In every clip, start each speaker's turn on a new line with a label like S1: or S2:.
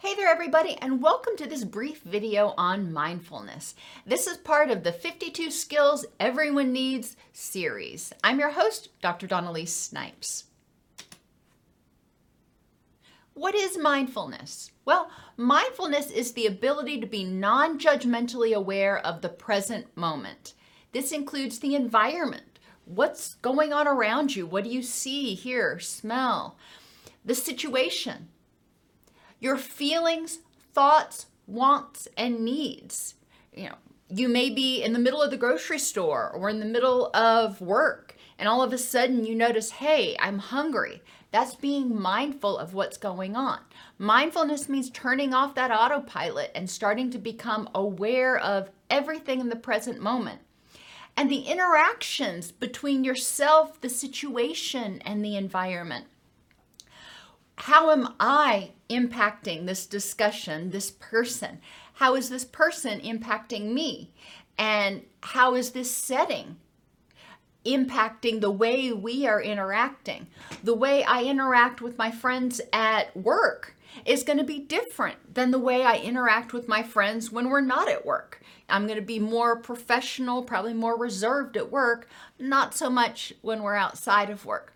S1: Hey there everybody and welcome to this brief video on mindfulness. This is part of the 52 Skills Everyone Needs series. I'm your host, Dr. Dawn-Elise Snipes. What is mindfulness? Well, mindfulness is the ability to be non-judgmentally aware of the present moment. This includes the environment. What's going on around you? What do you see, hear, smell? The situation, your feelings, thoughts, wants, and needs. You know, you may be in the middle of the grocery store or in the middle of work, and all of a sudden you notice, hey, I'm hungry. That's being mindful of what's going on. Mindfulness means turning off that autopilot and starting to become aware of everything in the present moment. And the interactions between yourself, the situation, and the environment how am I impacting this discussion, this person? How is this person impacting me? And how is this setting impacting the way we are interacting? The way I interact with my friends at work is going to be different than the way I interact with my friends when we're not at work. I'm going to be more professional, probably more reserved at work, not so much when we're outside of work.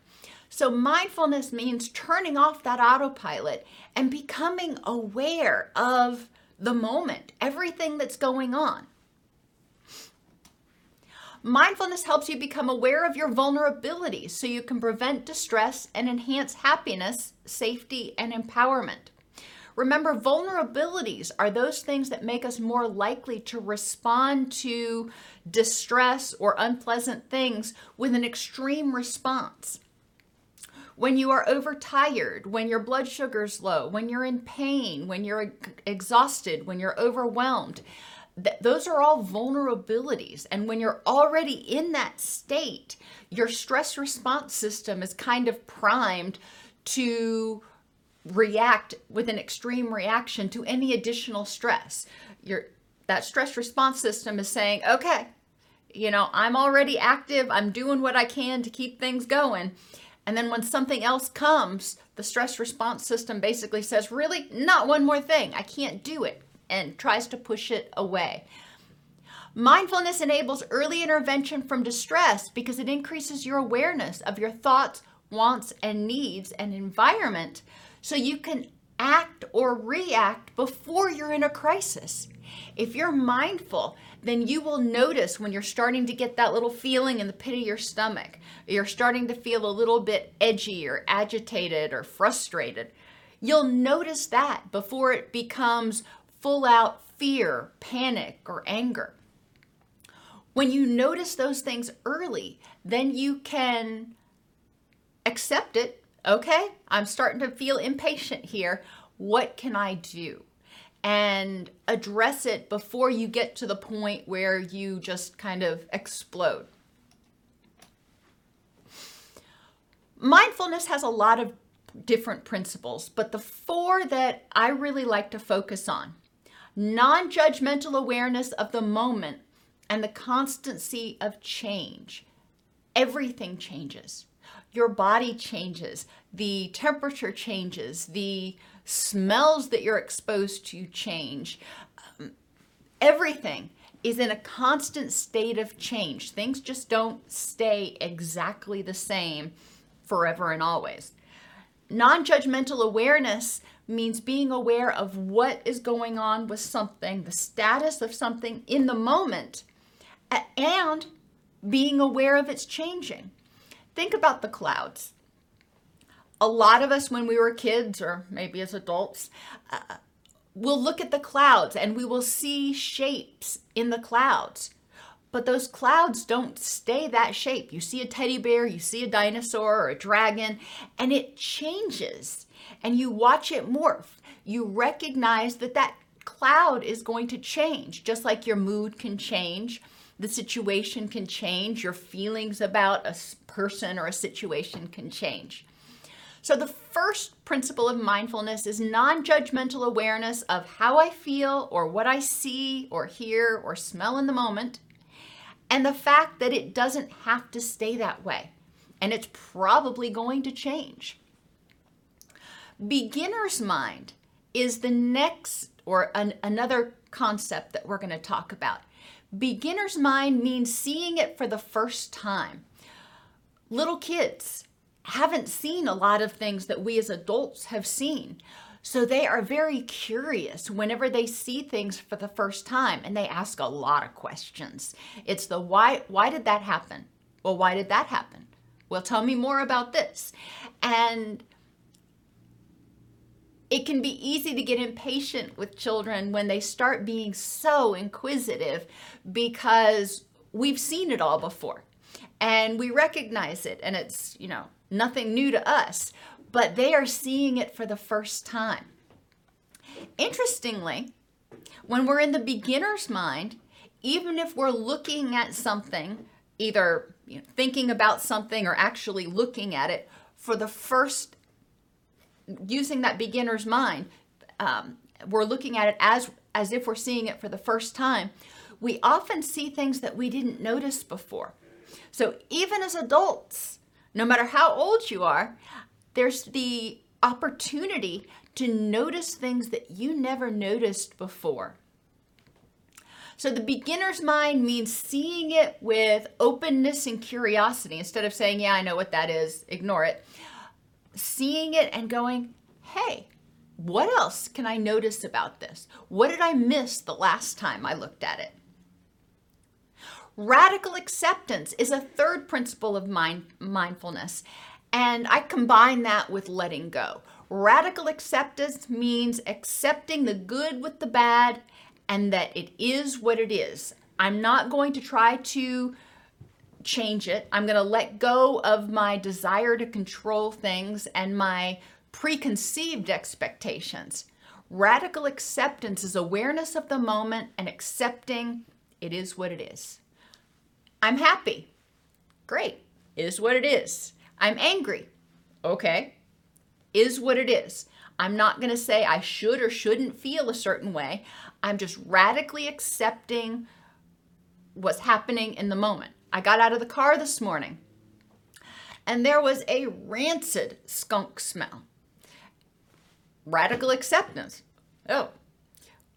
S1: So, mindfulness means turning off that autopilot and becoming aware of the moment, everything that's going on. Mindfulness helps you become aware of your vulnerabilities so you can prevent distress and enhance happiness, safety, and empowerment. Remember, vulnerabilities are those things that make us more likely to respond to distress or unpleasant things with an extreme response when you are overtired, when your blood sugar's low, when you're in pain, when you're exhausted, when you're overwhelmed. Th- those are all vulnerabilities. And when you're already in that state, your stress response system is kind of primed to react with an extreme reaction to any additional stress. Your that stress response system is saying, "Okay, you know, I'm already active. I'm doing what I can to keep things going." And then when something else comes, the stress response system basically says, Really? Not one more thing. I can't do it, and tries to push it away. Mindfulness enables early intervention from distress because it increases your awareness of your thoughts, wants, and needs and environment so you can act or react before you're in a crisis. If you're mindful, then you will notice when you're starting to get that little feeling in the pit of your stomach. You're starting to feel a little bit edgy or agitated or frustrated. You'll notice that before it becomes full out fear, panic, or anger. When you notice those things early, then you can accept it. Okay, I'm starting to feel impatient here. What can I do? And address it before you get to the point where you just kind of explode. Mindfulness has a lot of different principles, but the four that I really like to focus on non judgmental awareness of the moment and the constancy of change. Everything changes. Your body changes, the temperature changes, the smells that you're exposed to change. Um, everything is in a constant state of change. Things just don't stay exactly the same forever and always. Non judgmental awareness means being aware of what is going on with something, the status of something in the moment, and being aware of its changing. Think about the clouds. A lot of us, when we were kids, or maybe as adults, uh, will look at the clouds and we will see shapes in the clouds. But those clouds don't stay that shape. You see a teddy bear, you see a dinosaur or a dragon, and it changes. And you watch it morph. You recognize that that cloud is going to change, just like your mood can change. The situation can change. Your feelings about a person or a situation can change. So, the first principle of mindfulness is non judgmental awareness of how I feel or what I see or hear or smell in the moment and the fact that it doesn't have to stay that way. And it's probably going to change. Beginner's mind is the next or an, another concept that we're going to talk about. Beginner's mind means seeing it for the first time. Little kids haven't seen a lot of things that we as adults have seen. So they are very curious whenever they see things for the first time and they ask a lot of questions. It's the why why did that happen? Well, why did that happen? Well, tell me more about this. And it can be easy to get impatient with children when they start being so inquisitive because we've seen it all before and we recognize it and it's, you know, nothing new to us but they are seeing it for the first time. Interestingly, when we're in the beginner's mind, even if we're looking at something, either you know, thinking about something or actually looking at it for the first, using that beginner's mind, um, we're looking at it as as if we're seeing it for the first time. We often see things that we didn't notice before. So even as adults, no matter how old you are, there's the opportunity to notice things that you never noticed before. So the beginner's mind means seeing it with openness and curiosity instead of saying, Yeah, I know what that is, ignore it. Seeing it and going, Hey, what else can I notice about this? What did I miss the last time I looked at it? Radical acceptance is a third principle of mind, mindfulness, and I combine that with letting go. Radical acceptance means accepting the good with the bad and that it is what it is. I'm not going to try to change it. I'm going to let go of my desire to control things and my preconceived expectations. Radical acceptance is awareness of the moment and accepting it is what it is. I'm happy. Great. Is what it is. I'm angry. Okay. Is what it is. I'm not going to say I should or shouldn't feel a certain way. I'm just radically accepting what's happening in the moment. I got out of the car this morning and there was a rancid skunk smell. Radical acceptance. Oh,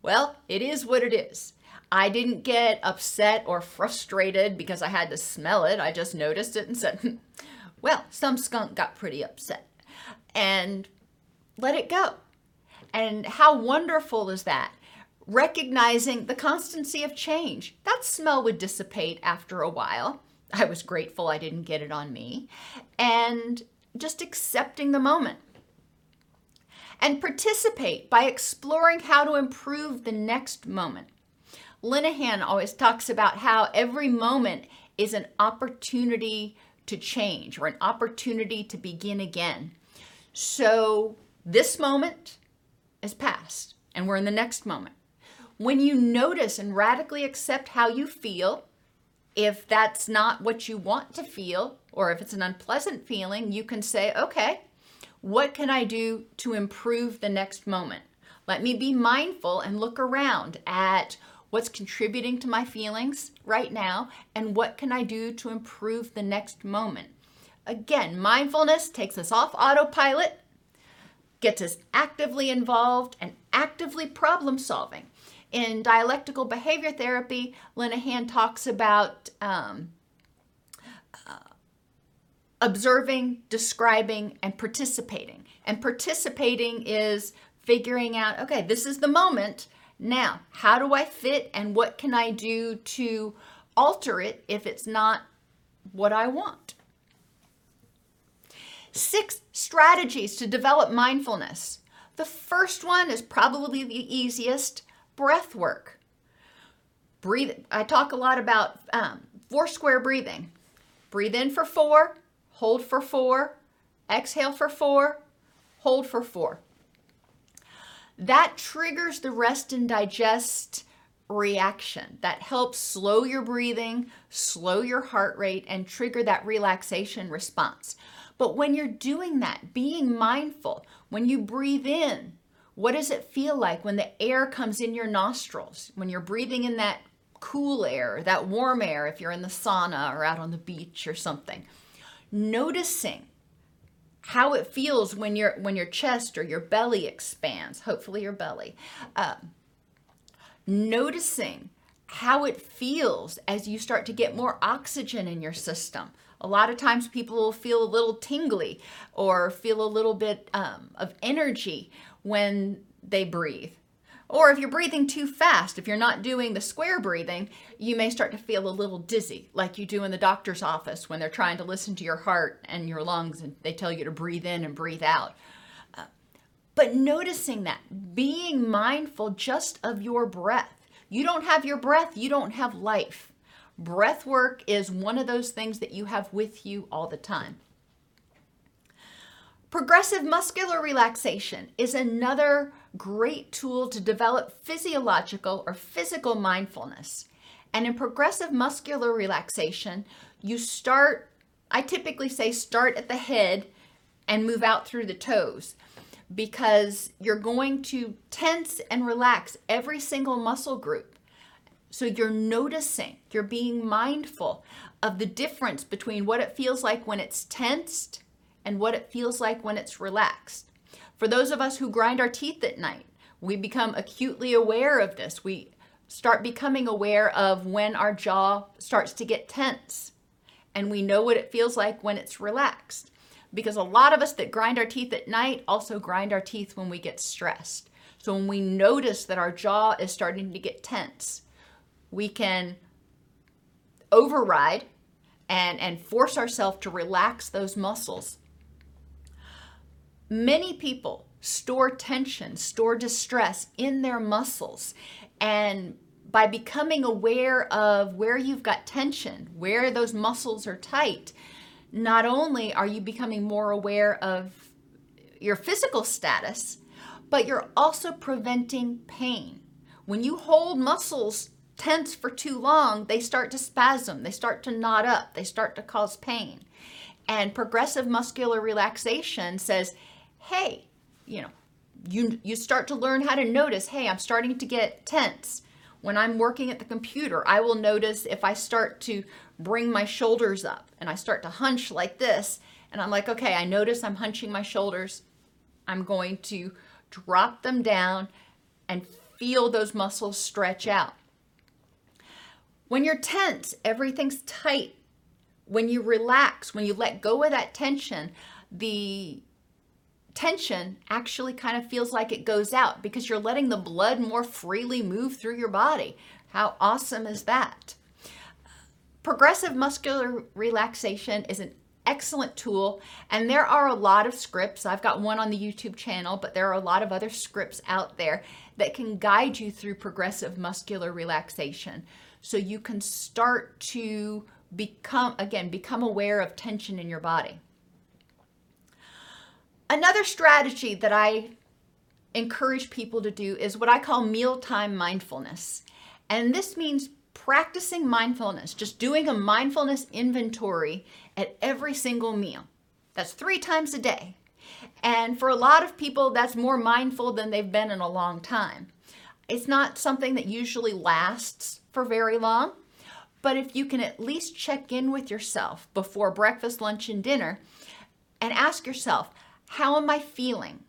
S1: well, it is what it is. I didn't get upset or frustrated because I had to smell it. I just noticed it and said, hmm, Well, some skunk got pretty upset and let it go. And how wonderful is that? Recognizing the constancy of change. That smell would dissipate after a while. I was grateful I didn't get it on me. And just accepting the moment. And participate by exploring how to improve the next moment. Linehan always talks about how every moment is an opportunity to change or an opportunity to begin again. So this moment is past and we're in the next moment. When you notice and radically accept how you feel, if that's not what you want to feel, or if it's an unpleasant feeling, you can say, okay, what can I do to improve the next moment? Let me be mindful and look around at what's contributing to my feelings right now, and what can I do to improve the next moment. Again, mindfulness takes us off autopilot, gets us actively involved and actively problem solving. In dialectical behavior therapy, Linehan talks about um, uh, observing, describing, and participating. And participating is figuring out, okay, this is the moment. Now, how do I fit and what can I do to alter it if it's not what I want? Six strategies to develop mindfulness. The first one is probably the easiest breath work. Breathe. I talk a lot about um, four square breathing. Breathe in for four, hold for four, exhale for four, hold for four. That triggers the rest and digest reaction. That helps slow your breathing, slow your heart rate, and trigger that relaxation response. But when you're doing that, being mindful, when you breathe in, what does it feel like when the air comes in your nostrils? When you're breathing in that cool air, that warm air, if you're in the sauna or out on the beach or something. Noticing how it feels when your when your chest or your belly expands hopefully your belly uh, noticing how it feels as you start to get more oxygen in your system. A lot of times people will feel a little tingly or feel a little bit um, of energy when they breathe or if you're breathing too fast, if you're not doing the square breathing, you may start to feel a little dizzy, like you do in the doctor's office when they're trying to listen to your heart and your lungs and they tell you to breathe in and breathe out. Uh, but noticing that, being mindful just of your breath. You don't have your breath, you don't have life. Breath work is one of those things that you have with you all the time. Progressive muscular relaxation is another great tool to develop physiological or physical mindfulness. And in progressive muscular relaxation, you start, I typically say start at the head and move out through the toes because you're going to tense and relax every single muscle group. So you're noticing, you're being mindful of the difference between what it feels like when it's tensed and what it feels like when it's relaxed. For those of us who grind our teeth at night, we become acutely aware of this. We start becoming aware of when our jaw starts to get tense. And we know what it feels like when it's relaxed. Because a lot of us that grind our teeth at night also grind our teeth when we get stressed. So when we notice that our jaw is starting to get tense, we can override and, and force ourselves to relax those muscles Many people store tension, store distress in their muscles. And by becoming aware of where you've got tension, where those muscles are tight, not only are you becoming more aware of your physical status, but you're also preventing pain. When you hold muscles tense for too long, they start to spasm, they start to knot up, they start to cause pain. And progressive muscular relaxation says, hey, you know, you you start to learn how to notice, hey, I'm starting to get tense. When I'm working at the computer, I will notice if I start to bring my shoulders up and I start to hunch like this, and I'm like, okay, I notice I'm hunching my shoulders. I'm going to drop them down and feel those muscles stretch out. When you're tense, everything's tight. When you relax, when you let go of that tension, the tension actually kind of feels like it goes out because you're letting the blood more freely move through your body. How awesome is that? Progressive muscular relaxation is an excellent tool, and there are a lot of scripts. I've got one on the YouTube channel, but there are a lot of other scripts out there that can guide you through progressive muscular relaxation. So you can start to become, again, become aware of tension in your body. Another strategy that I encourage people to do is what I call mealtime mindfulness. And this means practicing mindfulness, just doing a mindfulness inventory at every single meal. That's three times a day. And for a lot of people, that's more mindful than they've been in a long time. It's not something that usually lasts for very long, but if you can at least check in with yourself before breakfast, lunch, and dinner and ask yourself, how am I feeling?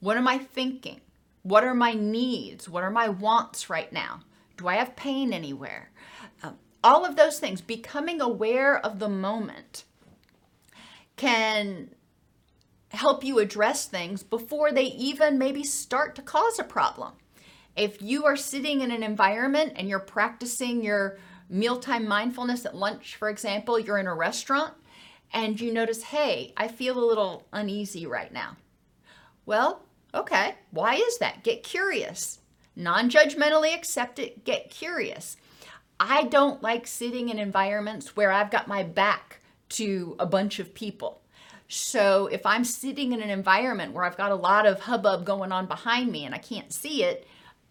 S1: What am I thinking? What are my needs? What are my wants right now? Do I have pain anywhere? Um, all of those things, becoming aware of the moment can help you address things before they even maybe start to cause a problem. If you are sitting in an environment and you're practicing your mealtime mindfulness at lunch, for example, you're in a restaurant and you notice, hey, I feel a little uneasy right now. Well, okay, why is that? Get curious. Non judgmentally accept it, get curious. I don't like sitting in environments where I've got my back to a bunch of people. So if I'm sitting in an environment where I've got a lot of hubbub going on behind me and I can't see it,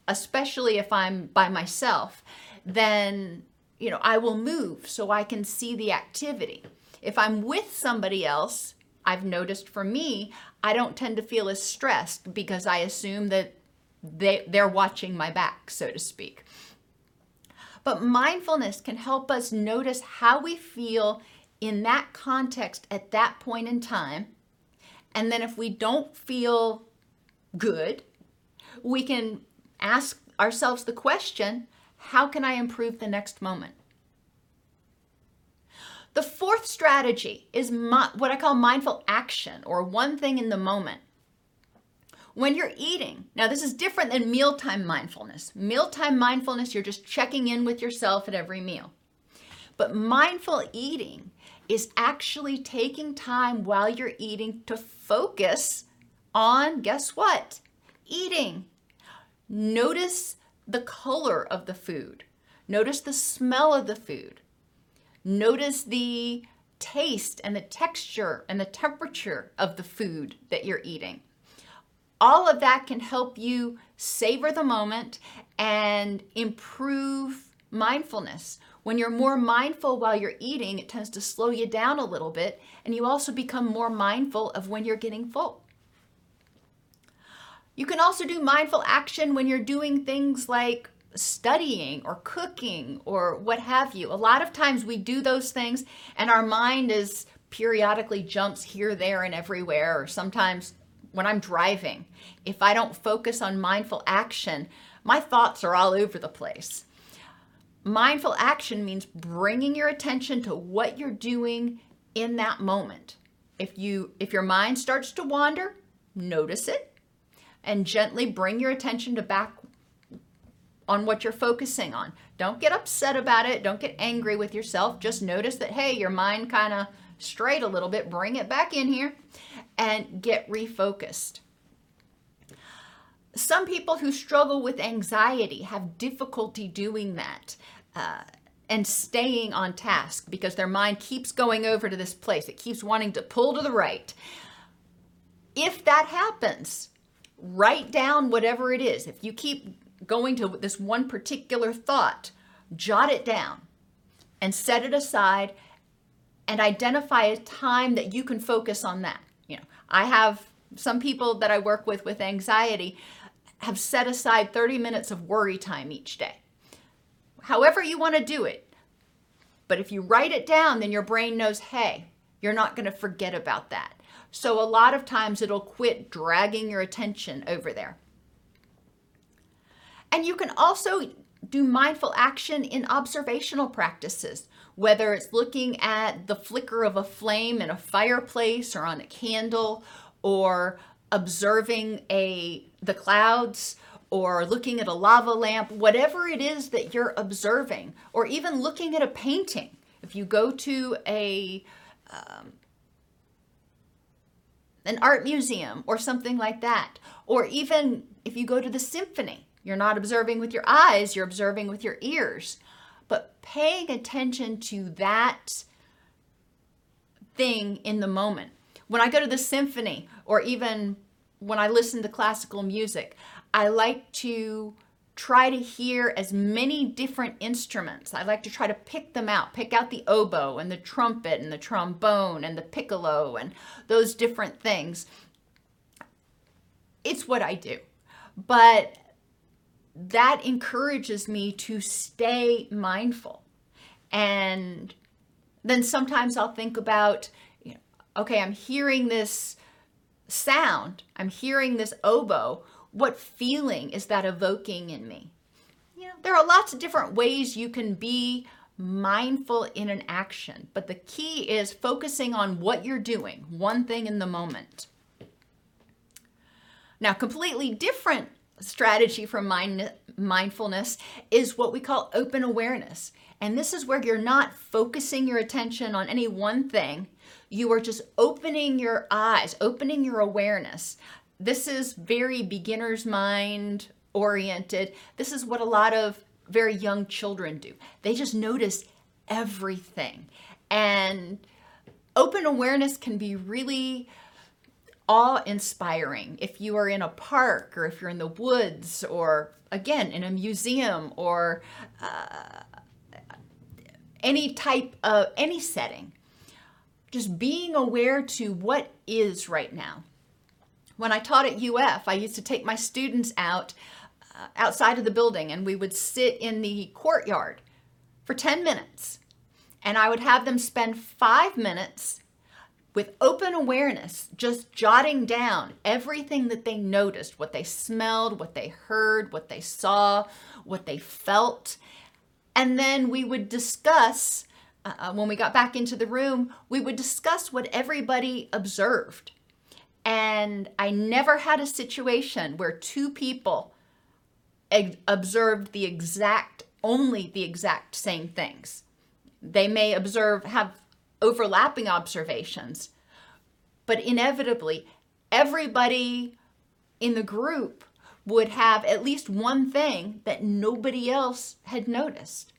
S1: especially if I'm by myself, then you know, I will move so I can see the activity. If I'm with somebody else, I've noticed for me, I don't tend to feel as stressed because I assume that they, they're watching my back, so to speak. But mindfulness can help us notice how we feel in that context at that point in time. And then if we don't feel good, we can ask ourselves the question how can I improve the next moment? The fourth strategy is what I call mindful action or one thing in the moment. When you're eating, now this is different than mealtime mindfulness. Mealtime mindfulness, you're just checking in with yourself at every meal. But mindful eating is actually taking time while you're eating to focus on, guess what? Eating. Notice the color of the food. Notice the smell of the food. Notice the taste and the texture and the temperature of the food that you're eating. All of that can help you savor the moment and improve mindfulness. When you're more mindful while you're eating, it tends to slow you down a little bit, and you also become more mindful of when you're getting full. You can also do mindful action when you're doing things like studying or cooking or what have you. A lot of times we do those things and our mind is periodically jumps here, there, and everywhere, or sometimes when I'm driving. If I don't focus on mindful action, my thoughts are all over the place. Mindful action means bringing your attention to what you're doing in that moment. If you if your mind starts to wander, notice it and gently bring your attention to back on what you're focusing on. Don't get upset about it. Don't get angry with yourself. Just notice that, hey, your mind kind of strayed a little bit. Bring it back in here and get refocused. Some people who struggle with anxiety have difficulty doing that. Uh, and staying on task because their mind keeps going over to this place. It keeps wanting to pull to the right. If that happens, write down whatever it is. If you keep going to this one particular thought, jot it down and set it aside and identify a time that you can focus on that. You know, I have some people that I work with with anxiety have set aside 30 minutes of worry time each day. However you want to do it. But if you write it down, then your brain knows, hey, you're not going to forget about that. So a lot of times it'll quit dragging your attention over there. And you can also do mindful action in observational practices, whether it's looking at the flicker of a flame in a fireplace or on a candle, or observing a the clouds or looking at a lava lamp, whatever it is that you're observing, or even looking at a painting. If you go to a um, an art museum or something like that. Or even if you go to the symphony, you're not observing with your eyes, you're observing with your ears. But paying attention to that thing in the moment. When I go to the symphony or even when I listen to classical music, I like to try to hear as many different instruments. I like to try to pick them out, pick out the oboe and the trumpet and the trombone and the piccolo and those different things. It's what I do. But that encourages me to stay mindful. And then sometimes I'll think about, you know, okay, I'm hearing this sound, I'm hearing this oboe what feeling is that evoking in me? You know, there are lots of different ways you can be mindful in an action, but the key is focusing on what you're doing, one thing in the moment. Now, completely different strategy for mind, mindfulness is what we call open awareness. And this is where you're not focusing your attention on any one thing. You are just opening your eyes, opening your awareness. This is very beginner's mind oriented. This is what a lot of very young children do. They just notice everything. And open awareness can be really awe inspiring if you are in a park or if you're in the woods or again in a museum or uh, any type of any setting just being aware to what is right now. When i taught at uf i used to take my students out uh, outside of the building and we would sit in the courtyard for 10 minutes. And i would have them spend five minutes with open awareness, just jotting down everything that they noticed, what they smelled, what they heard, what they saw, what they felt. And then we would discuss, uh, uh when we got back into the room, we would discuss what everybody observed. And I never had a situation where two people observed the exact, only the exact same things. They may observe, have overlapping observations, but inevitably, everybody in the group would have at least one thing that nobody else had noticed.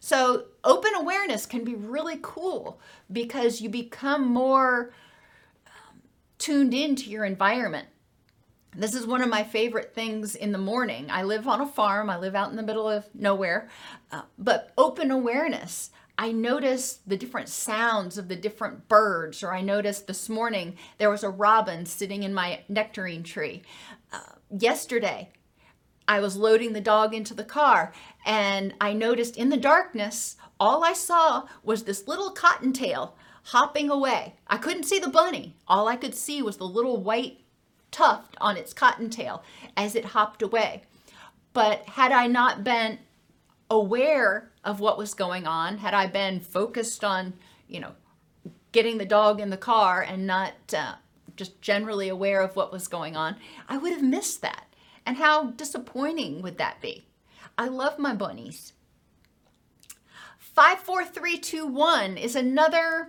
S1: So, open awareness can be really cool because you become more um, tuned into your environment. This is one of my favorite things in the morning. I live on a farm, I live out in the middle of nowhere, uh, but open awareness. I notice the different sounds of the different birds, or I noticed this morning there was a robin sitting in my nectarine tree. Uh, yesterday, I was loading the dog into the car and I noticed in the darkness, all I saw was this little cottontail hopping away. I couldn't see the bunny. All I could see was the little white tuft on its cottontail as it hopped away. But had I not been aware of what was going on, had I been focused on, you know, getting the dog in the car and not uh, just generally aware of what was going on, I would have missed that. And how disappointing would that be? I love my bunnies. 54321 is another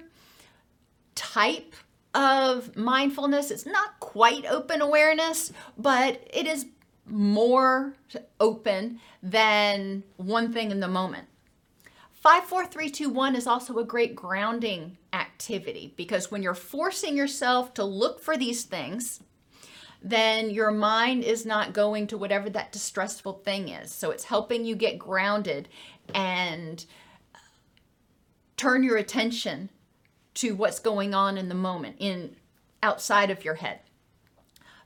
S1: type of mindfulness. It's not quite open awareness, but it is more open than one thing in the moment. 54321 is also a great grounding activity because when you're forcing yourself to look for these things, then your mind is not going to whatever that distressful thing is. So it's helping you get grounded and uh, turn your attention to what's going on in the moment in outside of your head.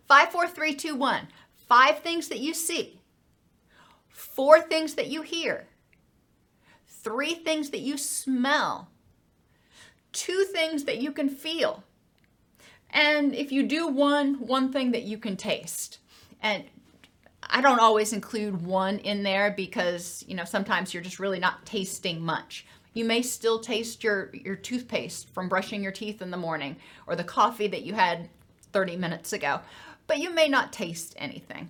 S1: 54321 five things that you see, four things that you hear, three things that you smell, two things that you can feel, and if you do one, one thing that you can taste. And I don't always include one in there because, you know, sometimes you're just really not tasting much. You may still taste your, your toothpaste from brushing your teeth in the morning or the coffee that you had 30 minutes ago but you may not taste anything.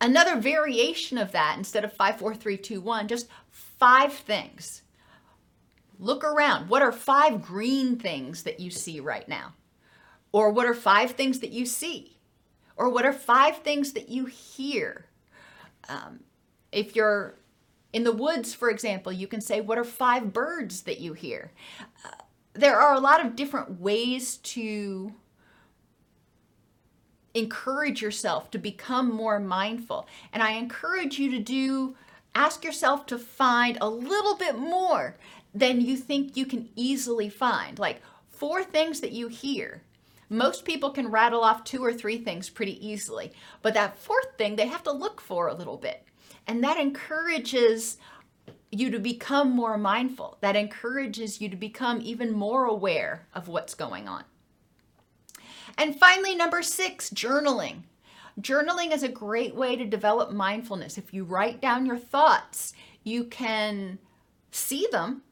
S1: Another variation of that, instead of 5, 4, 3, 2, 1, just five things. Look around. What are five green things that you see right now? Or what are five things that you see? Or what are five things that you hear? Um, if you're in the woods, for example, you can say, What are five birds that you hear? Uh, there are a lot of different ways to encourage yourself to become more mindful. And I encourage you to do, ask yourself to find a little bit more than you think you can easily find. Like four things that you hear. Most people can rattle off two or three things pretty easily, but that fourth thing they have to look for a little bit. And that encourages you to become more mindful. That encourages you to become even more aware of what's going on. And finally, number six, journaling. Journaling is a great way to develop mindfulness. If you write down your thoughts, you can see them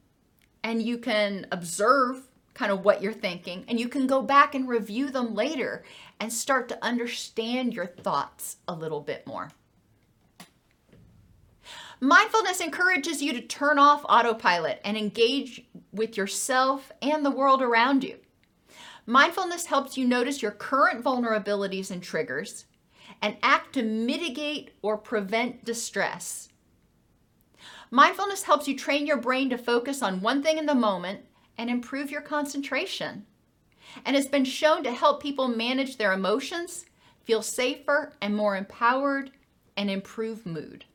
S1: and you can observe kind of what you're thinking, and you can go back and review them later and start to understand your thoughts a little bit more. Mindfulness encourages you to turn off autopilot and engage with yourself and the world around you. Mindfulness helps you notice your current vulnerabilities and triggers and act to mitigate or prevent distress. Mindfulness helps you train your brain to focus on one thing in the moment and improve your concentration, and has been shown to help people manage their emotions, feel safer and more empowered, and improve mood.